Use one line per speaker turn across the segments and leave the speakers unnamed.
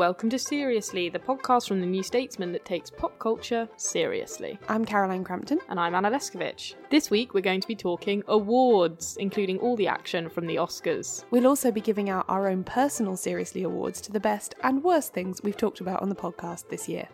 Welcome to Seriously, the podcast from the New Statesman that takes pop culture seriously.
I'm Caroline Crampton.
And I'm Anna Leszkiewicz. This week we're going to be talking awards, including all the action from the Oscars.
We'll also be giving out our own personal Seriously Awards to the best and worst things we've talked about on the podcast this year.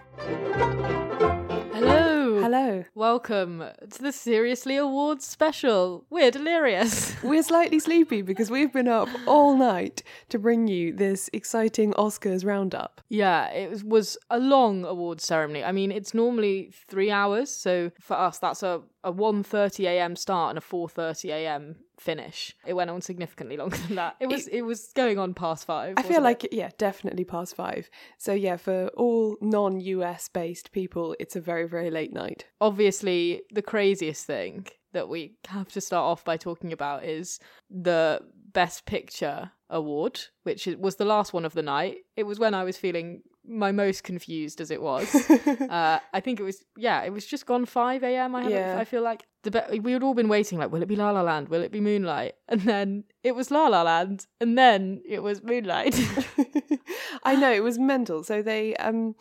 Hello! Welcome to the Seriously Awards special. We're delirious.
We're slightly sleepy because we've been up all night to bring you this exciting Oscars roundup.
yeah, it was, was a long awards ceremony. I mean, it's normally three hours, so for us that's a, a 1.30am start and a 4.30am finish. It went on significantly longer than that. It was it, was going on past five.
I feel
wasn't it?
like, yeah, definitely past five. So, yeah, for all non US based people, it's a very, very late night.
obviously the craziest thing that we have to start off by talking about is the best picture award which was the last one of the night it was when i was feeling my most confused as it was uh, i think it was yeah it was just gone 5 a.m i
Yeah.
i feel like the be- we had all been waiting like will it be la la land will it be moonlight and then it was la la land and then it was moonlight
I know it was mental. So they um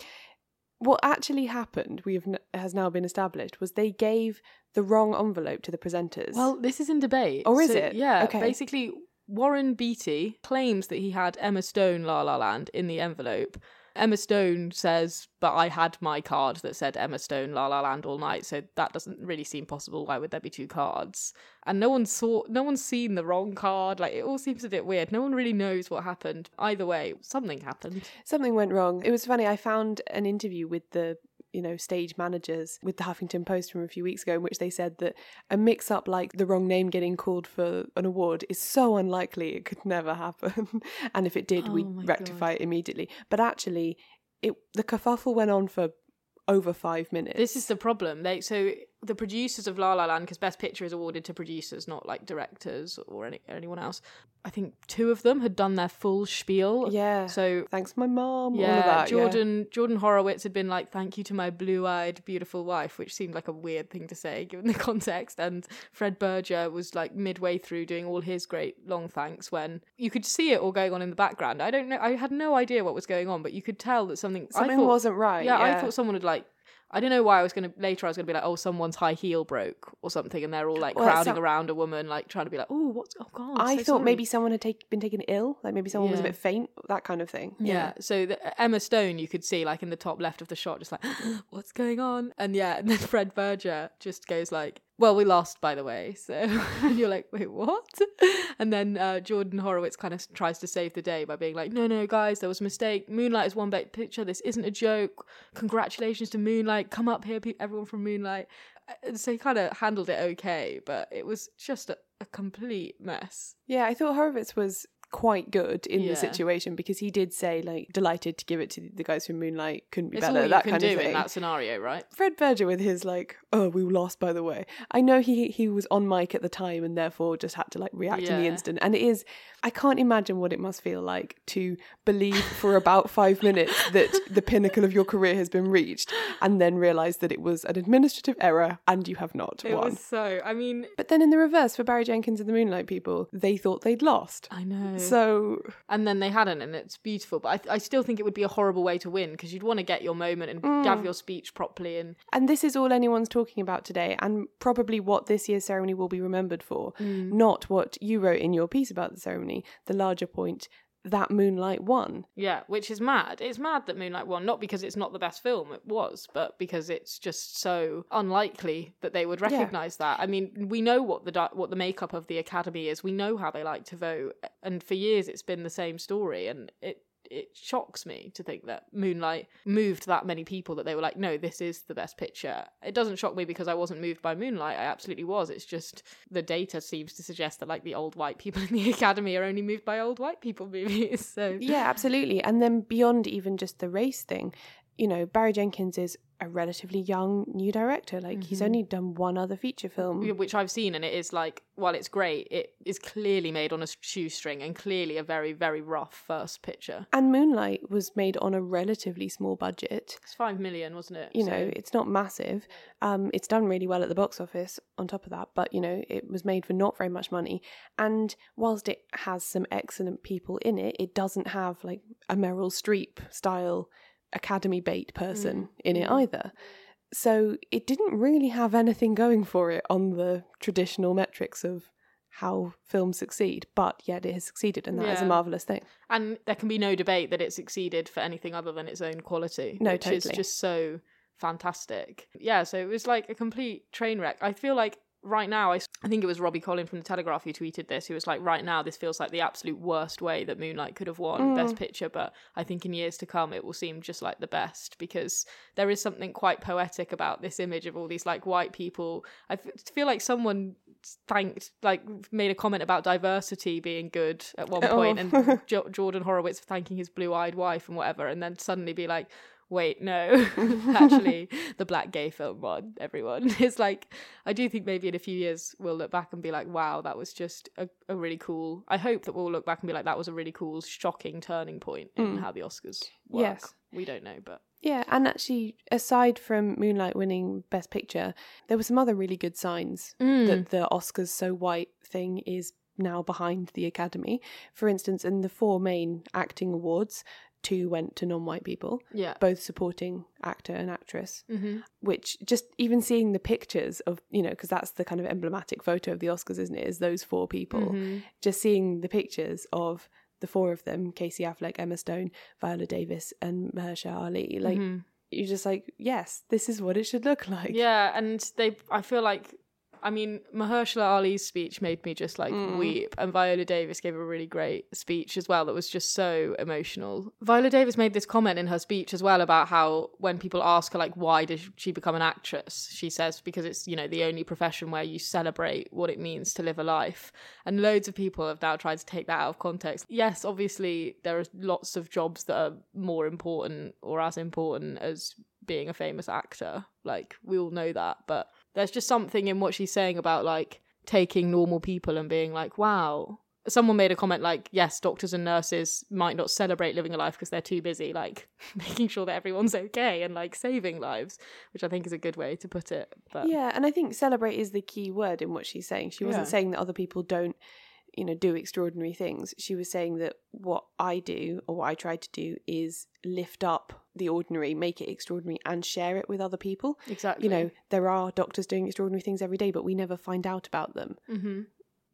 what actually happened, we have n- has now been established, was they gave the wrong envelope to the presenters.
Well, this is in debate.
or is
So,
it?
Yeah.
Okay.
Basically, Warren Beatty claims that he had Emma Stone La La Land in the envelope. Emma Stone says, but I had my card that said Emma Stone La La Land all night, so that doesn't really seem possible. Why would there be two cards? And no one saw, no one's seen the wrong card. Like it all seems a bit weird. No one really knows what happened. Either way, something happened.
something went wrong. It was funny. I found an interview with the you know stage managers with the Huffington Post from a few weeks ago, in which they said that a mix-up like the wrong name getting called for an award is so unlikely it could never happen, and if it did,
Oh
we'd
my
rectify it immediately. But actually, it the kerfuffle went on for over five minutes.
This is the problem. They so the producers of La La Land, because Best Picture is awarded to producers, not like directors or any, anyone else. I think two of them had done their full spiel.
yeah.
So
thanks, my mom. all
yeah,
of that. yeah.
Jordan Jordan Horowitz had been like, "Thank you to my blue-eyed, beautiful wife," which seemed like a weird thing to say given the context. And Fred Berger was like midway through doing all his great long thanks when you could see it all going on in the background. I don't know. I had no idea what was going on, but you could tell that something I
Something
thought-
wasn't right.
yeah, I thought someone had like. I don't know why I was gonna later. I was gonna be like, oh, someone's high heel broke or something, and they're all like
Well,
crowding
sound-
around a woman, like trying to be like, oh, what's oh god.
I
so
thought
sorry."
maybe someone had take, been taken ill, like maybe someone was a bit faint, that kind of thing.
Yeah. So the, Emma Stone, you could see like in the top left of the shot, just like, what's going on? And yeah, and then Fred Berger just goes like, well, we lost, by the way. So and you're like, wait, what? And then uh, Jordan Horowitz kind of tries to save the day by being like, no, no, guys, there was a mistake. Moonlight is one big picture. This isn't a joke. Congratulations to Moonlight. Come up here, everyone from Moonlight. Uh, So he kind of handled it okay, but it was just a, a complete mess.
Yeah, I thought Horowitz was quite good in
Yeah.
the situation because he did say like delighted to give it to the guys from Moonlight couldn't be
It's
better
all you
that
can
kind
do
of thing.
in that scenario, right?
Fred Berger with his like oh we lost by the way. I know he he was on mic at the time and therefore just had to like react in the instant and it is I can't imagine what it must feel like to believe for about 5 minutes that the pinnacle of your career has been reached and then realize that it was an administrative error and you have not
It
won.
was so. I mean,
But then in the reverse, for Barry Jenkins and the Moonlight people, they thought they'd lost.
I know.
So
and then they hadn't, and it's beautiful. But I, I still think it would be a horrible way to win because you'd want to get your moment and mm. have your speech properly. And
And this is all anyone's talking about today, and probably what this year's ceremony will be remembered for, mm. not what you wrote in your piece about the ceremony. The larger point that Moonlight won.
yeah, which is mad. It's mad that Moonlight won, not because it's not the best film, it was, but because it's just so unlikely that they would recognize that. I mean, we know what the what the makeup of the Academy is. We know how they like to vote, and for years it's been the same story, and it. It shocks me to think that Moonlight moved that many people that they were like, no, this is the best picture. It doesn't shock me because I wasn't moved by Moonlight. I absolutely was. It's just the data seems to suggest that like the old white people in the Academy are only moved by old white people movies. So
Yeah, absolutely. And then beyond even just the race thing, you know, Barry Jenkins is a relatively young new director. Like he's only done one other feature film.
Which I've seen, and it is like, while it's great, it is clearly made on a shoestring and clearly a very, very rough first picture.
And Moonlight was made on a relatively small budget.
It's five million, wasn't it?
You
So-
know, it's not massive. Um, it's done really well at the box office on top of that, but you know, it was made for not very much money. And whilst it has some excellent people in it, it doesn't have like a Meryl Streep style Academy bait person mm, in it mm. either. So it didn't really have anything going for it on the traditional metrics of how films succeed, but yet it has succeeded, and that is a marvelous thing.
and there can be no debate that it succeeded for anything other than its own quality.
No,
which is
totally.
just so fantastic. Yeah, so it was like a complete train wreck. I feel like right now, I think it was Robbie Collin from the Telegraph who tweeted this. Who was like, right now, this feels like the absolute worst way that Moonlight could have won Best mm. Picture, but I think in years to come, it will seem just like the best because there is something quite poetic about this image of all these like white people. I f- feel like someone thanked like made a comment about diversity being good at one oh. point and jo- Jordan Horowitz thanking his blue-eyed wife and whatever and then suddenly be like wait no. Actually the black gay film won everyone. It's like I do think maybe in a few years we'll look back and be like wow that was just a, a really cool I hope that we'll look back and be like that was a really cool shocking turning point in mm. how the Oscars work.
Yes.
we don't know but
Yeah, and actually, aside from Moonlight winning Best Picture, there were some other really good signs that mm. the Oscars so white thing is now behind the Academy. For instance, in the four main acting awards, two went to non white people,
yeah
both supporting actor and actress,
mm-hmm.
which just even seeing the pictures of, you know, because that's the kind of emblematic photo of the Oscars, isn't it? Is those four people.
Mm-hmm.
Just seeing the pictures of the four of them Casey Affleck, Emma Stone, Viola Davis, and Mahershala Ali. Like, you're just like, yes, this is what it should look like.
Yeah, and they, I feel like, I mean, Mahershala Ali's speech made me just like
Mm.
weep, and Viola Davis gave a really great speech as well that was just so emotional. Viola Davis made this comment in her speech as well about how when people ask her like why did she become an actress, she says because it's you know the only profession where you celebrate what it means to live a life, and loads of people have now tried to take that out of context. Yes, obviously there are lots of jobs that are more important or as important as being a famous actor. Like we all know that, but there's just something in what she's saying about like taking normal people and being like, wow. Someone made a comment like, yes, doctors and nurses might not celebrate living a life because they're too busy, like making sure that everyone's okay and like saving lives, which I think is a good way to put it. But
Yeah, and I think celebrate is the key word in what she's saying. She wasn't
Yeah.
saying that other people don't, you know, do extraordinary things. She was saying that what I do or what I try to do is lift up the ordinary, make it extraordinary, and share it with other people.
exactly.
You know, there are doctors doing extraordinary things every day, but we never find out about them.
hmm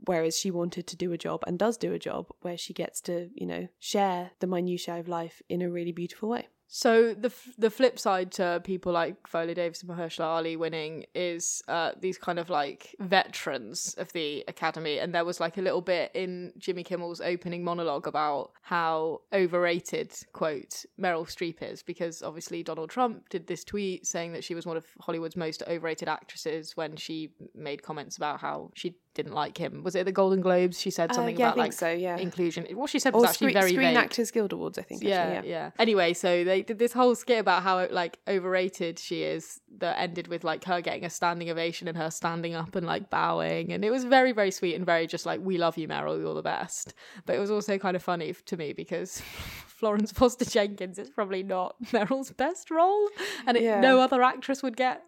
Whereas she wanted to do a job and does do a job where she gets to, you know, share the minutiae of life in a really beautiful way.
So the f- the flip side to people like Viola Davis and Mahershala Ali winning is uh, these kind of like veterans of the Academy, and there was like a little bit in Jimmy Kimmel's opening monologue about how overrated quote Meryl Streep is because obviously Donald Trump did this tweet saying that she was one of Hollywood's most overrated actresses when she made comments about how she didn't like him. Was it the Golden Globes? She said
Uh,
something
yeah, I
about like
so, yeah.
inclusion. What she said was
Or
actually
Screen,
very
Screen
vague.
Actors Guild Awards, I think.
Yeah,
actually,
yeah, Anyway, so they did this whole skit about how like overrated she is that ended with like her getting a standing ovation and her standing up and like bowing, and it was very, very sweet and very just like we love you, Meryl, you're the best. But it was also kind of funny to me because Florence Foster Jenkins is probably not Meryl's best role, and it,
Yeah.
no other actress would get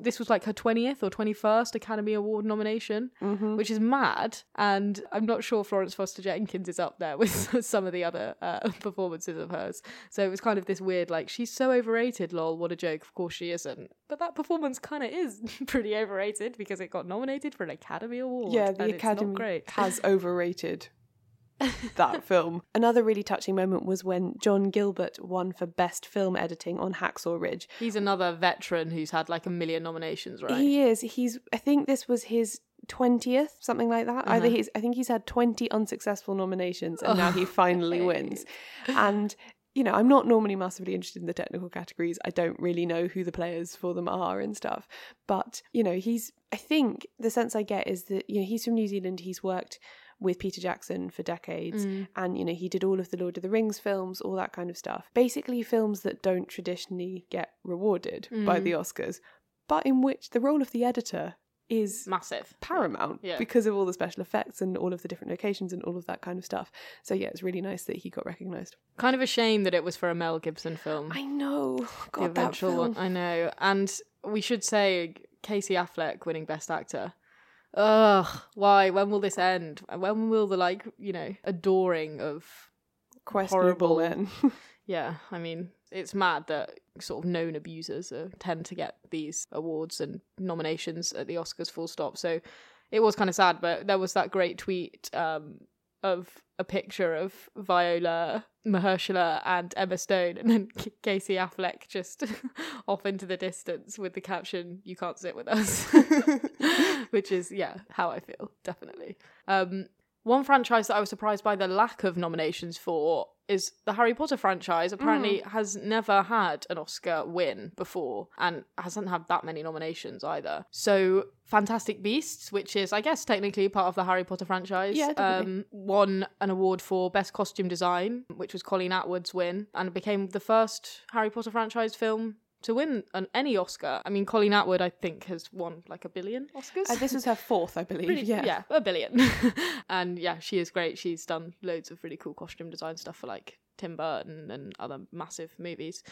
this was like her 20th or 21st Academy Award nomination,
Mm-hmm.
which is mad. And I'm not sure Florence Foster Jenkins is up there with some of the other uh, performances of hers. So it was kind of this weird, like, she's so overrated, lol, what a joke. Of course she isn't. But that performance kind of is pretty overrated because it got nominated for an Academy Award.
Yeah, the
and it's not
Academy
great.
has overrated that film. Another really touching moment was when John Gilbert won for Best Film Editing on Hacksaw Ridge.
He's another veteran who's had like a million nominations, right?
He is. He's. I think this was his twentieth, something like that. Either
Uh-huh.
he's. I think he's had twenty unsuccessful nominations, and now he finally wins. And you know, I'm not normally massively interested in the technical categories. I don't really know who the players for them are and stuff. But you know, he's. I think the sense I get is that you know he's from New Zealand. He's worked with Peter Jackson for decades
Mm.
and you know he did all of the Lord of the Rings films all that kind of stuff basically films that don't traditionally get rewarded by
Mm.
the Oscars but in which the role of the editor is
Massive.
paramount
Yeah.
because of all the special effects and all of the different locations and all of that kind of stuff so yeah it's really nice that he got recognized
Kind of a shame that it was for a Mel Gibson film.
I know
the
god that
eventual
film
one. I know. And we should say Casey Affleck winning Best Actor. Ugh, why? When will this end? When will the like, you know, adoring of
questionable
horrible-
then
yeah, I mean, it's mad that sort of known abusers uh, tend to get these awards and nominations at the Oscars full stop. So it was kind of sad, but there was that great tweet um, of a picture of Viola Mahershala and Emma Stone, and then K- Casey Affleck just off into the distance with the caption, "You can't sit with us," which is yeah how I feel definitely. Um, one franchise that I was surprised by the lack of nominations for is the Harry Potter franchise. Apparently, has never had an Oscar win before and hasn't had that many nominations either. So, Fantastic Beasts, which is, I guess, technically part of the Harry Potter franchise,
Yeah,
um, won an award for Best Costume Design, which was Colleen Atwood's win, and became the first Harry Potter franchise film to win an, any Oscar. I mean, Colleen Atwood, I think, has won like a billion Oscars.
Uh, this is her fourth I believe yeah
yeah, a billion. and yeah, she is great. She's done loads of really cool costume design stuff for like Tim Burton and other massive movies.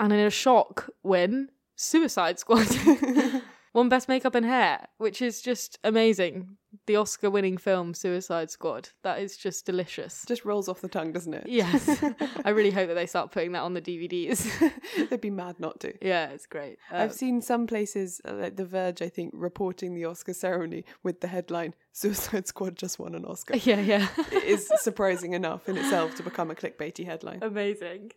And in a shock win, Suicide Squad won Best Makeup and Hair, which is just amazing. The Oscar winning film Suicide Squad. That is just delicious.
just rolls off the tongue doesn't it
yes. I really hope that they start putting that on the DVDs.
they'd be mad not to
yeah, it's great.
I've
Um,
seen some places, uh, like The Verge, I think, reporting the Oscar ceremony with the headline "Suicide Squad just won an Oscar."
yeah, yeah.
it is surprising enough in itself to become a clickbaity headline.
Amazing.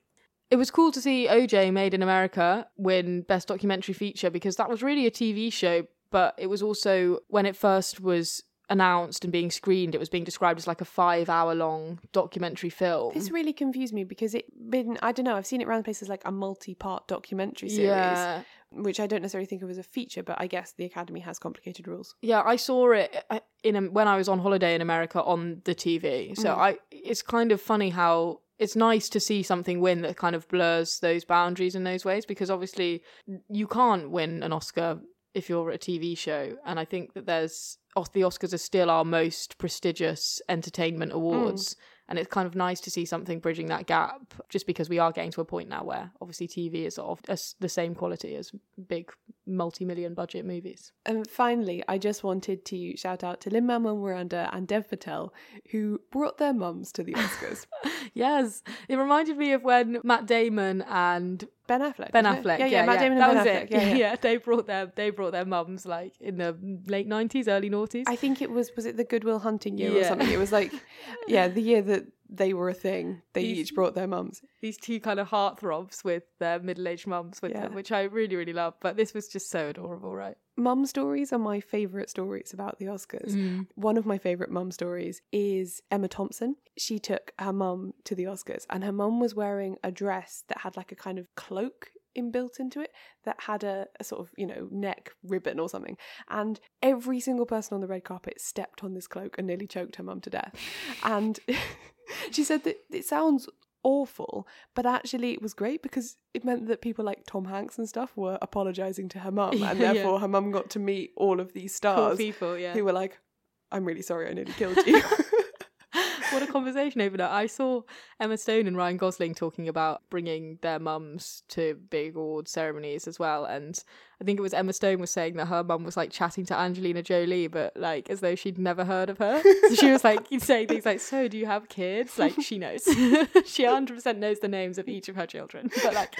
It was cool to see OJ Made in America win Best Documentary Feature because that was really a TV show, but it was also when it first was announced and being screened, it was being described as like a five hour long documentary film.
This really confused me because it been I don't know I've seen it around places like a multi-part documentary series,
yeah.
which I don't necessarily think of as a feature, but I guess the Academy has complicated rules.
Yeah, I saw it uh, in a, when I was on holiday in America on the TV. So I, it's kind of funny how it's nice to see something win that kind of blurs those boundaries in those ways because obviously you can't win an Oscar if you're a TV show, and I think that there's the Oscars are still our most prestigious entertainment hmm. awards. And it's kind of nice to see something bridging that gap, just because we are getting to a point now where obviously TV is sort of the same quality as big multi-million budget movies.
And finally, I just wanted to shout out to Lin Manuel Miranda and Dev Patel, who brought their mums to the Oscars.
Yes, it reminded me of when Matt Damon and
ben Affleck.
Ben? Affleck,
Yeah, yeah, Matt Damon
that
and
was
Ben Affleck.
it.
Yeah, yeah.
they brought their they brought their mums like in the late nineties, early noughties.
I think it was was it the Goodwill Hunting year or something? It was like yeah, the year that they were a thing. They
These-
each brought their mums.
These two kind of heartthrobs with their middle aged mums with
Yeah.
them, which I really really love. But this was just so adorable, right?
Mum stories are my favourite stories about the Oscars.
Mm.
One of my favourite mum stories is Emma Thompson. She took her mum to the Oscars, and her mum was wearing a dress that had like a kind of cloak inbuilt into it that had a, a sort of, you know, neck ribbon or something. And every single person on the red carpet stepped on this cloak and nearly choked her mum to death. And she said that it sounds awful, but actually it was great because it meant that people like Tom Hanks and stuff were apologizing to her mum, and
Yeah,
therefore her mum got to meet all of these
Cool
stars
people, yeah.
who were like, "I'm really sorry, I nearly killed you."
What a conversation opener. I saw Emma Stone and Ryan Gosling talking about bringing their mums to big award ceremonies as well. And I think it was Emma Stone was saying that her mum was like chatting to Angelina Jolie, but like as though she'd never heard of her. So she was like saying things like, So, do you have kids? Like, she knows. she 100% knows the names of each of her children. But like,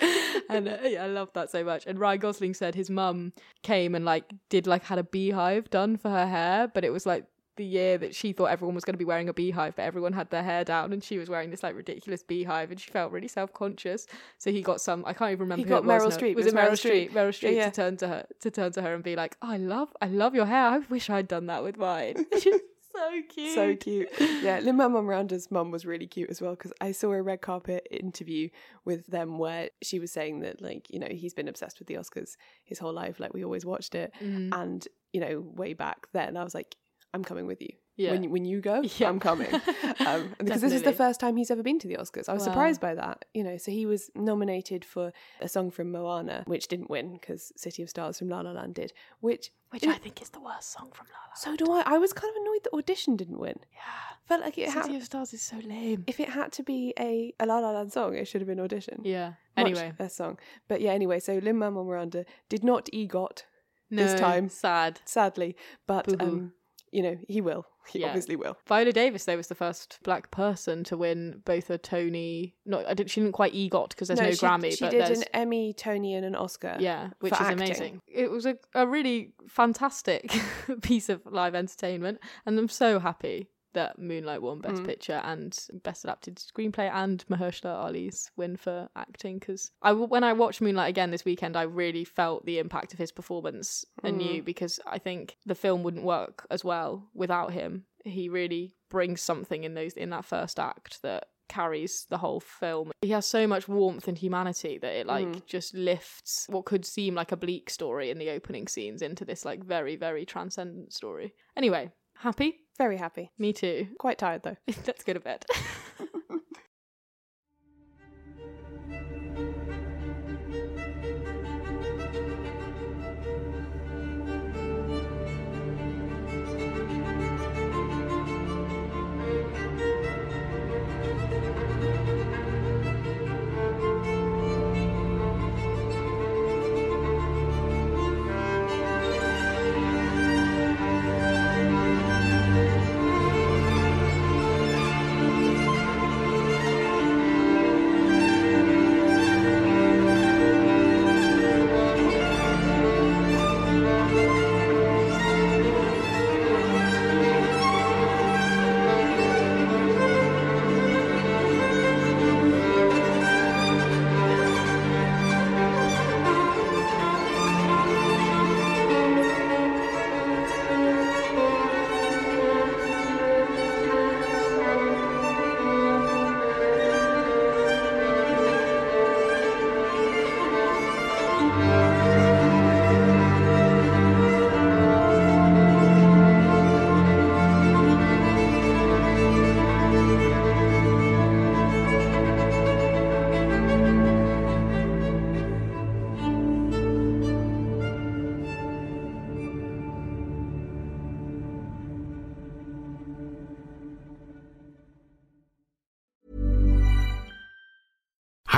and uh, yeah, I love that so much. And Ryan Gosling said his mum came and like did like had a beehive done for her hair, but it was like the year that she thought everyone was going to be wearing a beehive, but everyone had their hair down, and she was wearing this like ridiculous beehive, and she felt really self conscious. So he got some. I can't even remember.
He
who
got Meryl. Streep.
Was
It
Meryl Streep? Meryl Streep
Yeah, yeah.
to turn to her to turn to her and be like, oh, "I love, I love your hair. I wish I'd done that with mine." She's so cute.
so cute. Yeah, Lin Manuel Miranda's mum was really cute as well because I saw a red carpet interview with them where she was saying that like you know he's been obsessed with the Oscars his whole life, like we always watched it,
Mm.
and you know way back then I was like, I'm coming with you.
Yeah.
When, when you go,
Yeah.
I'm coming. Um, because this is the first time he's ever been to the Oscars. I was
Wow.
surprised by that. You know, so he was nominated for a song from Moana, which didn't win because City of Stars from La La Land did, which
Which I think is the worst song from La La.
so do I. I was kind of annoyed that Audition didn't win.
Yeah.
Felt like it
City of Stars is so lame.
if it had to be a, a La La Land song, it should have been Audition.
Yeah.
Much
Anyway,
less song. But yeah, anyway, so Lin Manuel Miranda did not EGOT,
no,
this time.
sad.
sadly, but um, you know he will. He
Yeah.
obviously will.
Viola Davis, though, was the first black person to win both a Tony. No, I didn't. She didn't quite EGOT because there's no,
she,
Grammy.
She
but
did
there's,
an Emmy, Tony, and an Oscar.
yeah, which is
acting.
amazing. It was a, a really fantastic piece of live entertainment, and I'm so happy that Moonlight won
Mm.
Best Picture and Best Adapted Screenplay, and Mahershala Ali's win for acting. Because I, when I watched Moonlight again this weekend, I really felt the impact of his performance
Mm.
anew. Because I think the film wouldn't work as well without him. He really brings something in those in that first act that carries the whole film. He has so much warmth and humanity that it like
Mm.
just lifts what could seem like a bleak story in the opening scenes into this like very very transcendent story. Anyway, happy?
Very happy.
Me too.
Quite tired though.
Let's go to bed.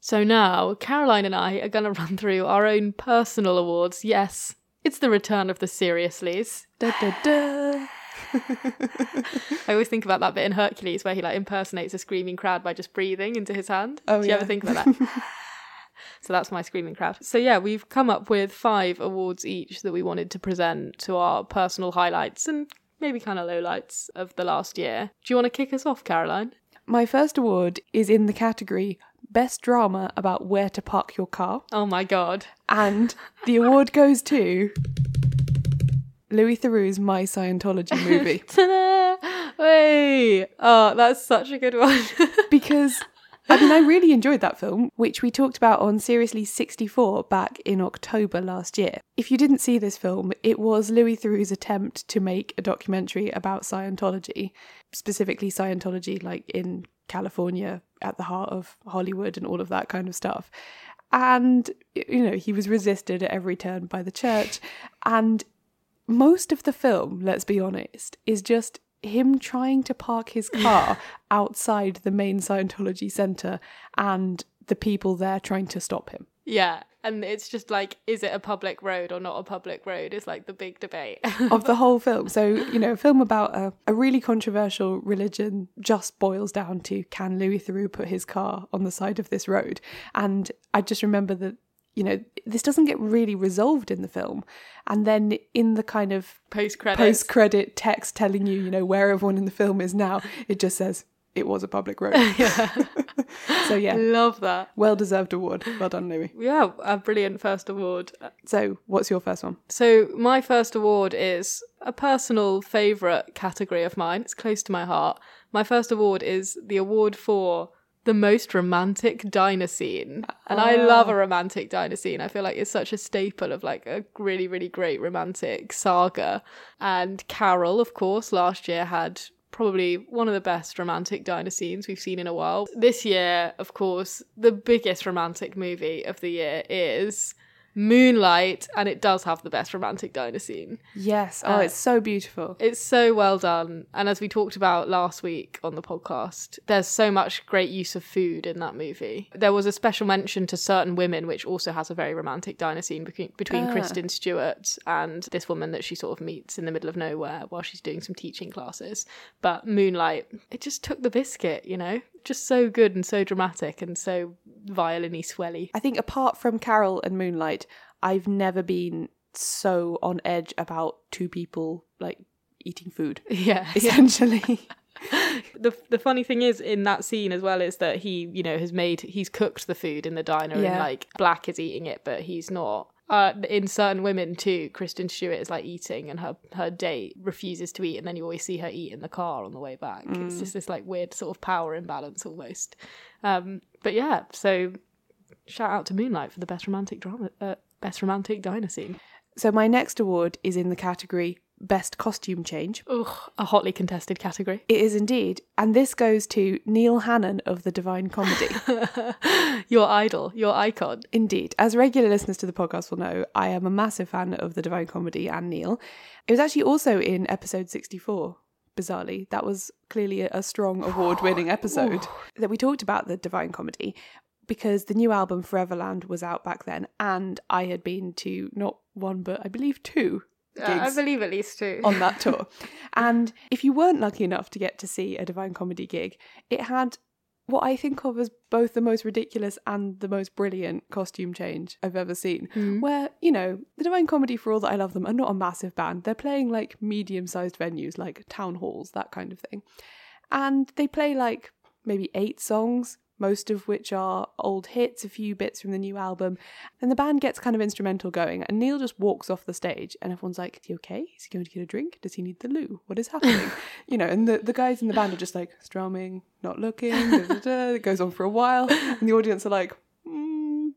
So now, Caroline and I are going to run through our own personal awards. Yes, it's the return of the Seriouslys.
Da, da, da.
I always think about that bit in Hercules where he like impersonates a screaming crowd by just breathing into his hand.
Oh,
Do you ever think about that? so that's my screaming crowd. So yeah, we've come up with five awards each that we wanted to present to our personal highlights and maybe kind of lowlights of the last year. Do you want to kick us off, Caroline?
My first award is in the category Best Drama About Where to Park Your Car.
Oh my god.
And the award goes to Louis Theroux's My Scientology movie.
Ta-da! Hey! Oh, that's such a good one.
because I mean, I really enjoyed that film, which we talked about on Seriously 64 back in October last year. If you didn't see this film, it was Louis Theroux's attempt to make a documentary about Scientology, specifically Scientology, like in California, at the heart of Hollywood and all of that kind of stuff. And, you know, he was resisted at every turn by the church. And most of the film, let's be honest, is just him trying to park his car outside the main Scientology center and the people there trying to stop him.
yeah, and it's just like, is it a public road or not a public road? Is like the big debate.
Of the whole film. So, you know, a film about a, a really controversial religion just boils down to can Louis Theroux put his car on the side of this road? And I just remember that, you know, this doesn't get really resolved in the film. And then in the kind of
Post credits.
post credit text telling you, you know, where everyone in the film is now, it just says it was a public road. so yeah,
Love that.
well deserved award. Well done, Louis.
Yeah, a brilliant first award.
So what's your first one?
So, my first award is a personal favourite category of mine. It's close to my heart. My first award is the award for the most romantic diner scene. And I ah. love a romantic diner scene. I feel like it's such a staple of like a really, really great romantic saga. And Carol, of course, last year had probably one of the best romantic diner scenes we've seen in a while. This year, of course, the biggest romantic movie of the year is Moonlight, and it does have the best romantic diner scene.
Yes. Oh,
Uh,
it's so beautiful.
It's so well done. And as we talked about last week on the podcast, there's so much great use of food in that movie. There was a special mention to certain women, which also has a very romantic diner scene between, between
Ah.
Kristen Stewart and this woman that she sort of meets in the middle of nowhere while she's doing some teaching classes. But Moonlight, it just took the biscuit, you know? Just so good and so dramatic and so violin-y swelly.
I think apart from Carol and Moonlight, I've never been so on edge about two people like eating food.
Yeah.
Essentially.
the the funny thing is in that scene as well is that he you know has made he's cooked the food in the diner and like Black is eating it but he's not. Uh, in certain women too, Kristen Stewart is like eating, and her her date refuses to eat, and then you always see her eat in the car on the way back. It's just this like weird sort of power imbalance almost. Um, but yeah, so shout out to Moonlight for the best romantic drama, uh, best romantic diner scene.
so my next award is in the category Best Costume Change.
Ugh, a hotly contested category.
It is indeed. And this goes to Neil Hannon of the Divine Comedy.
your idol, your icon.
Indeed. As regular listeners to the podcast will know, I am a massive fan of the Divine Comedy and Neil. It was actually also in episode 64, bizarrely. That was clearly a, strong award winning episode that we talked about the Divine Comedy because the new album Foreverland was out back then and I had been to not one but I believe two
Uh, I believe at least two.
on that tour. And if you weren't lucky enough to get to see a Divine Comedy gig, it had what I think of as both the most ridiculous and the most brilliant costume change I've ever seen. Where, you know, the Divine Comedy, for all that I love them, are not a massive band. They're playing like medium sized venues, like town halls, that kind of thing. And they play like maybe eight songs, most of which are old hits, a few bits from the new album. And the band gets kind of instrumental going, and Neil just walks off the stage, and everyone's like, Is he okay? Is he going to get a drink? Does he need the loo? What is happening? you know, and the, the guys in the band are just like strumming, not looking, da, da, da. it goes on for a while, and the audience are like, mm,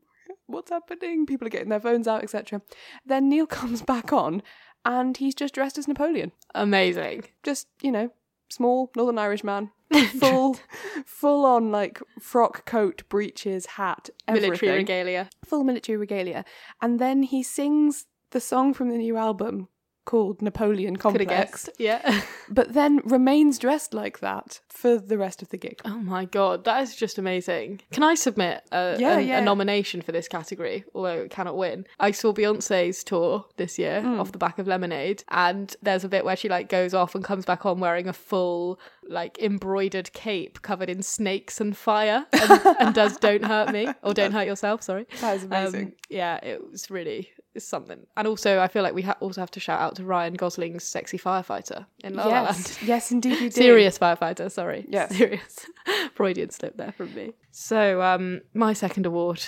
what's happening? People are getting their phones out, etc. Then Neil comes back on and he's just dressed as Napoleon.
Amazing.
Just, you know, small Northern Irish man. Full full on like frock coat, breeches, hat, everything.
Military regalia.
Full military regalia. And then he sings the song from the new album called Napoleon Complex.
guessed. Yeah.
But then remains dressed like that for the rest of the gig.
Oh my god, that is just amazing. Can I submit a,
Yeah,
a,
yeah.
a nomination for this category, although it cannot win? I saw Beyonce's tour this year
Hmm.
off the back of Lemonade, and there's a bit where she like goes off and comes back on wearing a full like embroidered cape covered in snakes and fire, and, and does "Don't Hurt Me" or "Don't Hurt Yourself." Sorry,
That is amazing.
Um, yeah, it was really it's something. And also, I feel like we ha- also have to shout out to Ryan Gosling's sexy firefighter in La La Land.
yes, yes, indeed you do.
Serious firefighter, sorry.
Yeah.
Serious. Freudian slip there from me. So, um, my second award.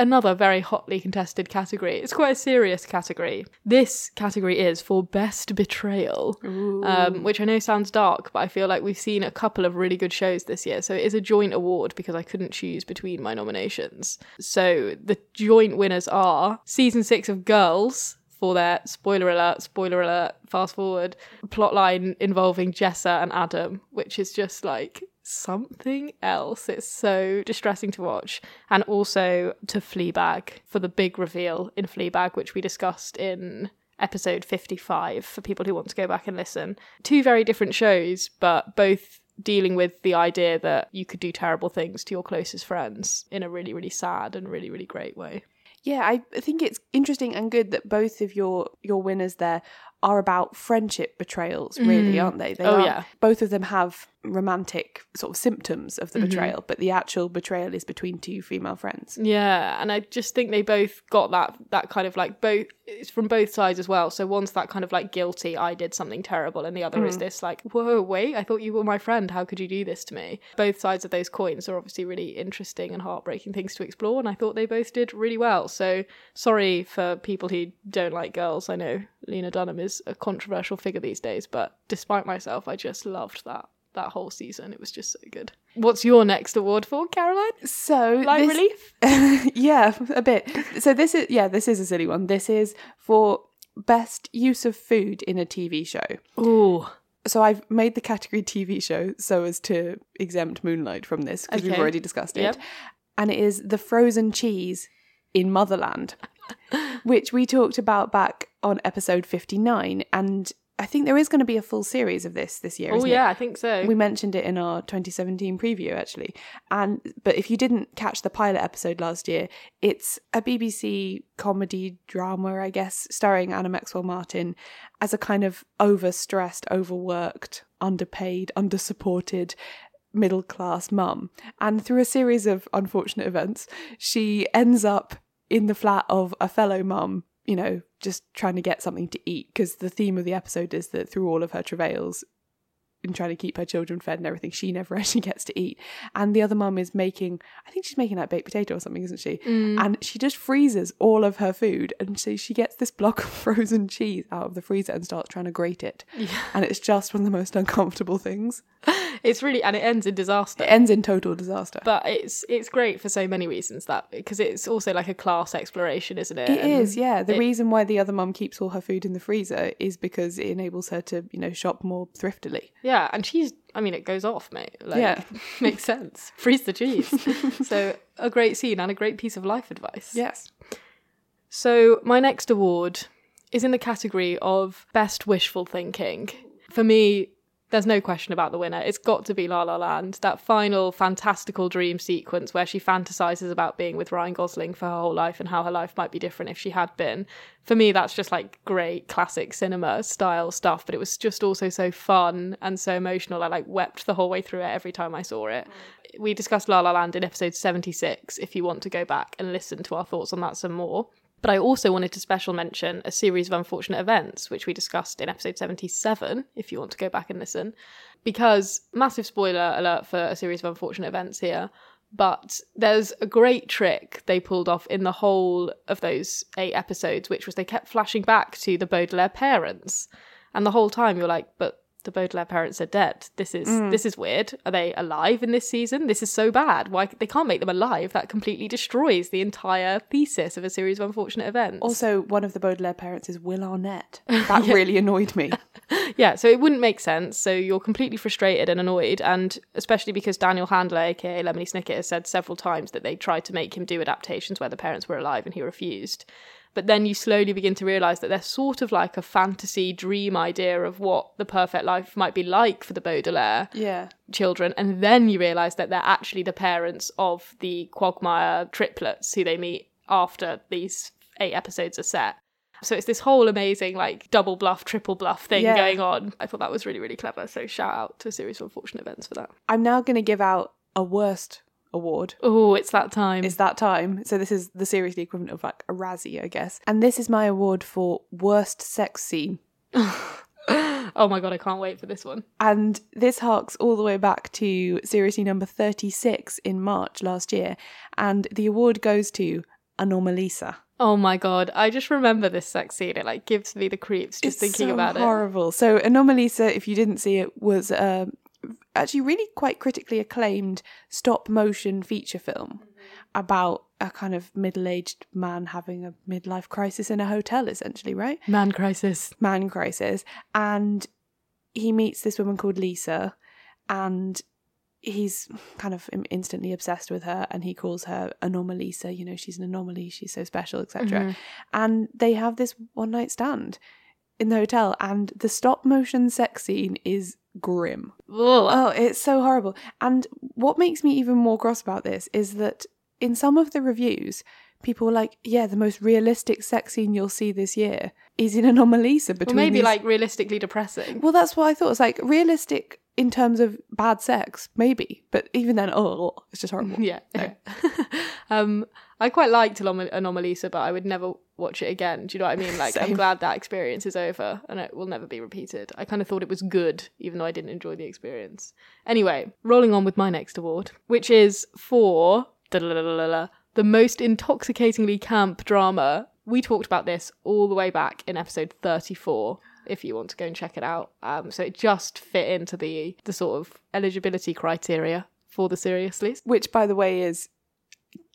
Another very hotly contested category. It's quite a serious category. This category is for Best Betrayal, um, which I know sounds dark, but I feel like we've seen a couple of really good shows this year. So it is a joint award because I couldn't choose between my nominations. So the joint winners are season six of Girls, for their spoiler alert, spoiler alert, fast forward plotline involving Jessa and Adam, which is just like something else. It's so distressing to watch. And also to Fleabag for the big reveal in Fleabag, which we discussed in episode 55 for people who want to go back and listen. Two very different shows, but both dealing with the idea that you could do terrible things to your closest friends in a really, really sad and really, really great way.
Yeah, I think it's interesting and good that both of your your winners there are about friendship betrayals, really, mm. aren't they? they
Oh,
are-
yeah.
Both of them have romantic sort of symptoms of the
Mm-hmm.
betrayal, but the actual betrayal is between two female friends.
Yeah, and I just think they both got that that kind of like both it's from both sides as well. So one's that kind of like guilty, I did something terrible, and the other is this like, whoa, wait, I thought you were my friend. How could you do this to me? Both sides of those coins are obviously really interesting and heartbreaking things to explore, and I thought they both did really well. So sorry for people who don't like girls. I know Lena Dunham is a controversial figure these days, but despite myself, I just loved that that whole season. It was just so good. What's your next award for, Caroline?
So
Light
this-
relief?
yeah, a bit. So this is yeah, this is a silly one. This is for best use of food in a TV show.
Ooh.
So I've made the category TV show so as to exempt Moonlight from this because we've already discussed it.
Yep.
And it is the frozen cheese in Motherland, which we talked about back on episode 59 and I think there is going to be a full series of this this year.
Oh yeah,
it?
I think so.
We mentioned it in our 2017 preview actually. And but if you didn't catch the pilot episode last year, it's a BBC comedy drama, I guess, starring Anna Maxwell Martin as a kind of overstressed, overworked, underpaid, undersupported middle class mum. And through a series of unfortunate events, she ends up in the flat of a fellow mum, you know, just trying to get something to eat. Because the theme of the episode is that through all of her travails, in trying to keep her children fed and everything, she never actually gets to eat. And the other mum is making, I think she's making like baked potato or something, isn't she?
Mm.
And she just freezes all of her food. And so she gets this block of frozen cheese out of the freezer and starts trying to grate it. And it's just one of the most uncomfortable things.
It's really and it ends in disaster.
It ends in total disaster.
but it's it's great for so many reasons that because it's also like a class exploration, isn't it?
It
And
is, yeah. The
it-
reason why the other mum keeps all her food in the freezer is because it enables her to, you know, shop more thriftily.
Yeah, and she's I mean, it goes off, mate. Like,
Yeah.
makes sense. Freeze the cheese. so a great scene and a great piece of life advice.
Yes.
So my next award is in the category of best wishful thinking. For me, there's no question about the winner. It's got to be La La Land. That final fantastical dream sequence where she fantasizes about being with Ryan Gosling for her whole life and how her life might be different if she had been. For me, that's just like great classic cinema style stuff, but it was just also so fun and so emotional. I like wept the whole way through it every time I saw it. We discussed La La Land in episode 76 if you want to go back and listen to our thoughts on that some more. But I also wanted to special mention a series of unfortunate events, which we discussed in episode 77, if you want to go back and listen. Because, massive spoiler alert for a series of unfortunate events here, but there's a great trick they pulled off in the whole of those eight episodes, which was they kept flashing back to the Baudelaire parents. And the whole time you're like, but the Baudelaire parents are dead. This is mm. this is weird. Are they alive in this season? This is so bad. Why they can't make them alive? That completely destroys the entire thesis of a series of unfortunate events.
Also, one of the Baudelaire parents is Will Arnett. That really annoyed me.
yeah, so it wouldn't make sense. So you're completely frustrated and annoyed, and especially because Daniel Handler, aka Lemony Snicket, has said several times that they tried to make him do adaptations where the parents were alive and he refused. But then you slowly begin to realize that they're sort of like a fantasy dream idea of what the perfect life might be like for the Baudelaire
Yeah.
children. And then you realize that they're actually the parents of the Quagmire triplets who they meet after these eight episodes are set. So it's this whole amazing, like, double bluff, triple bluff thing
Yeah.
going on. I thought that was really, really clever. So shout out to a series of unfortunate events for that.
I'm now going to give out a worst award.
Oh, it's that time.
It's that time. So this is the seriously equivalent of like a Razzie, I guess. And this is my award for worst sex scene.
oh my god, I can't wait for this one.
And this harks all the way back to seriously number 36 in March last year. And the award goes to Anomalisa.
Oh my god, I just remember this sex scene. It like gives me the creeps just thinking
so
about it.
horrible. So Anomalisa, if you didn't see it, was um actually really quite critically acclaimed stop motion feature film mm-hmm. about a kind of middle aged man having a midlife crisis in a hotel, essentially, right?
Man crisis.
Man crisis. And he meets this woman called Lisa, and he's kind of instantly obsessed with her and he calls her anomalisa you know she's an anomaly she's so special etc mm-hmm. and they have this one night stand in the hotel and the stop motion sex scene is grim
Ugh.
oh it's so horrible and what makes me even more cross about this is that in some of the reviews people were like yeah the most realistic sex scene you'll see this year is in anomalisa between
maybe
these-
like realistically depressing.
well, that's what I thought. It's like realistic in terms of bad sex, maybe, but even then, oh, it's just horrible.
Yeah. um, I quite liked Anom- Anomalisa, but I would never watch it again. Do you know what I mean? Like, I'm glad that experience is over and it will never be repeated. I kind of thought it was good, even though I didn't enjoy the experience. Anyway, rolling on with my next award, which is for the most intoxicatingly camp drama. We talked about this all the way back in episode 34 if you want to go and check it out. Um, so it just fit into the the sort of eligibility criteria for the seriously.
Which, by the way, is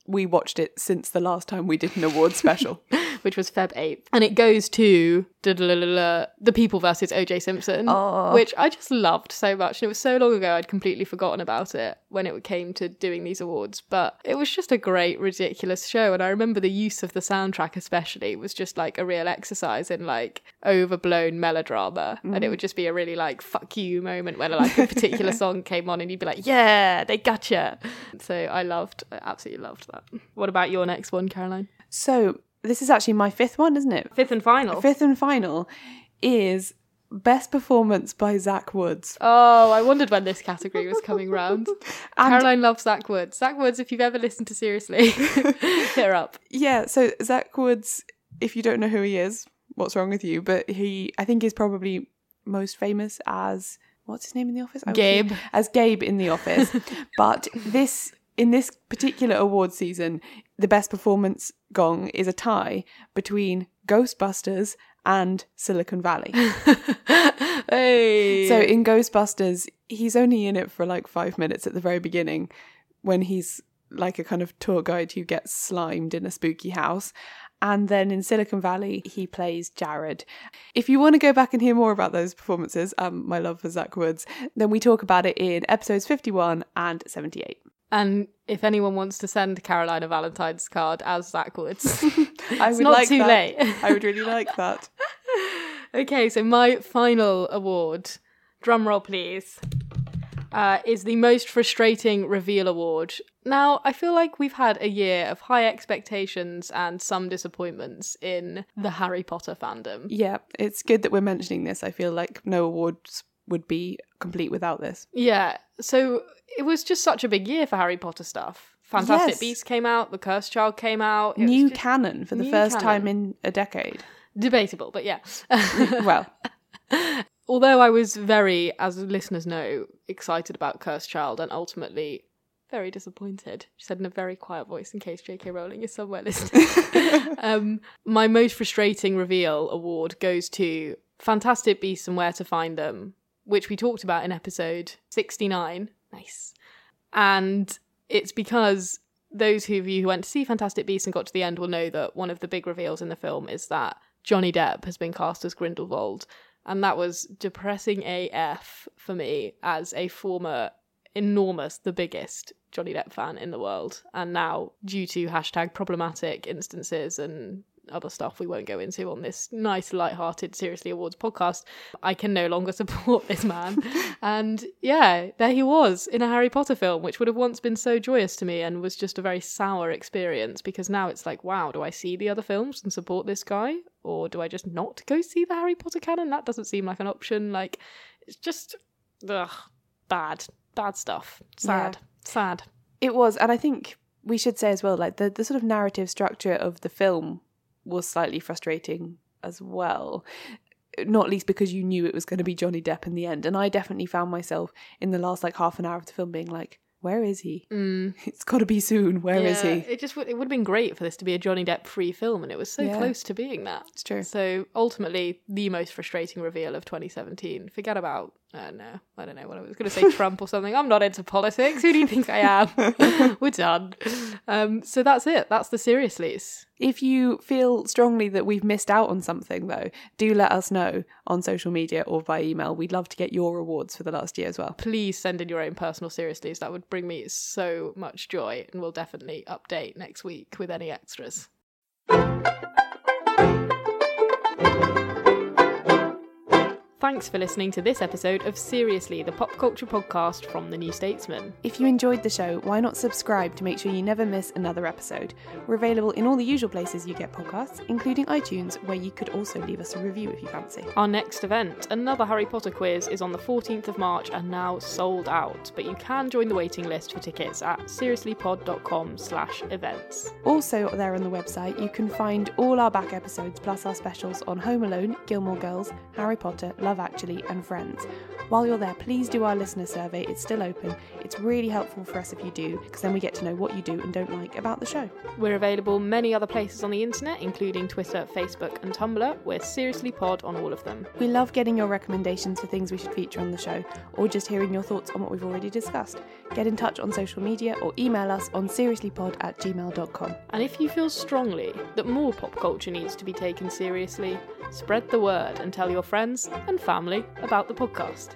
we watched it since the last time we did an award special.
which was Feb 8th. And it goes to The People versus OJ Simpson, oh. which I just loved so much. And it was so long ago, I'd completely forgotten about it when it came to doing these awards. But it was just a great, ridiculous show. And I remember the use of the soundtrack, especially, was just like a real exercise in like overblown melodrama. And it mm. would just be a really like fuck you moment when like a particular song came on and you'd be like, yeah, they gotcha. So I loved, I absolutely loved that. What about your next one, Caroline?
so, this is actually my fifth one, isn't it?
Fifth and final.
Fifth and final is Best Performance by Zach Woods.
Oh, I wondered when this category was coming round. Caroline loves Zach Woods. Zach Woods, if you've ever listened to Seriously, hit her up.
Yeah, so Zach Woods, if you don't know who he is, what's wrong with you? But he, I think, is probably most famous as what's his name in the office? I
Gabe.
As Gabe in the office. but this in this particular award season, the best performance gong is a tie between Ghostbusters and Silicon Valley.
Hey.
So in Ghostbusters, he's only in it for like five minutes at the very beginning when he's like a kind of tour guide who gets slimed in a spooky house. And then in Silicon Valley, he plays Jared. If you want to go back and hear more about those performances, um, my love for Zach Woods, then we talk about it in episodes 51 and 78.
And if anyone wants to send Caroline a Valentine's card as Zach Woods,
I
It's
would
not
like
too
that.
late.
I would really like that.
okay, so my final award, drum roll please, uh, is the most frustrating reveal award. Now, I feel like we've had a year of high expectations and some disappointments in the Harry Potter fandom.
Yeah, it's good that we're mentioning this. I feel like no awards would be complete without this.
Yeah, so it was just such a big year for Harry Potter stuff. Fantastic
Yes.
Beasts came out, The Cursed Child came out.
New canon for the first time in a decade.
debatable, but yeah.
well,
Although I was very, as listeners know, excited about Cursed Child and ultimately very disappointed. She said in a very quiet voice in case J.K. Rowling is somewhere listening. um, my most frustrating reveal award goes to Fantastic Beasts and Where to Find Them, which we talked about in episode 69. Nice. And it's because those of you who went to see Fantastic Beasts and got to the end will know that one of the big reveals in the film is that Johnny Depp has been cast as Grindelwald. And that was depressing AF for me as a former enormous, the biggest Johnny Depp fan in the world. And now, due to hashtag problematic instances and other stuff we won't go into on this nice, light-hearted, seriously awards podcast, I can no longer support this man. and yeah, there he was in a Harry Potter film, which would have once been so joyous to me and was just a very sour experience because now it's like, wow, do I see the other films and support this guy? Or do I just not go see the Harry Potter canon? That doesn't seem like an option. Like, it's just, ugh, bad, bad stuff. Sad,
Yeah.
sad.
It was, and I think we should say as well, like the, the sort of narrative structure of the film was slightly frustrating as well. Not least because you knew it was going to be Johnny Depp in the end. And I definitely found myself in the last like half an hour of the film being like, where is he? Mm. It's got to be soon. Where is
Yeah,
he?
It just would, it would have been great for this to be a Johnny Depp free film, and it was so
Yeah.
close to being that.
It's true.
So ultimately, the most frustrating reveal of 2017. Forget about uh, no, I don't know what I was going to say, Trump or something. I'm not into politics. Who do you think I am? We're done. Um, so that's it. That's the seriously's.
If you feel strongly that we've missed out on something, though, do let us know on social media or by email. We'd love to get your awards for the last year as well.
Please send in your own personal seriously's. That would bring me so much joy, and we'll definitely update next week with any extras. Thanks for listening to this episode of Seriously, the pop culture podcast from The New Statesman.
If you enjoyed the show, why not subscribe to make sure you never miss another episode? We're available in all the usual places you get podcasts, including iTunes, where you could also leave us a review if you fancy.
Our next event, another Harry Potter quiz, is on the 14th of March and now sold out, but you can join the waiting list for tickets at seriouslypod.com slash events.
Also, there on the website, you can find all our back episodes plus our specials on Home Alone, Gilmore Girls, Harry Potter, Love Actually, and Friends. While you're there, please do our listener survey. It's still open. It's really helpful for us if you do, because then we get to know what you do and don't like about the show.
We're available many other places on the internet, including Twitter, Facebook, and Tumblr. We're Seriously Pod on all of them.
We love getting your recommendations for things we should feature on the show, or just hearing your thoughts on what we've already discussed. Get in touch on social media or email us on seriouslypod at gmail.com.
And if you feel strongly that more pop culture needs to be taken seriously, spread the word and tell your friends and family about the podcast.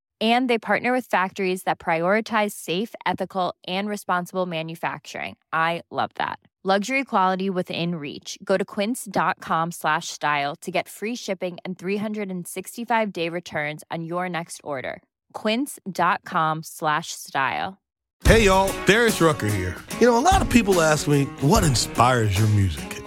And they partner with factories that prioritize safe, ethical, and responsible manufacturing. I love that. Luxury quality within reach. Go to quince.com slash style to get free shipping and 365 day returns on your next order. Quince.com slash style.
Hey y'all, Darius Rucker here. You know, a lot of people ask me, what inspires your music?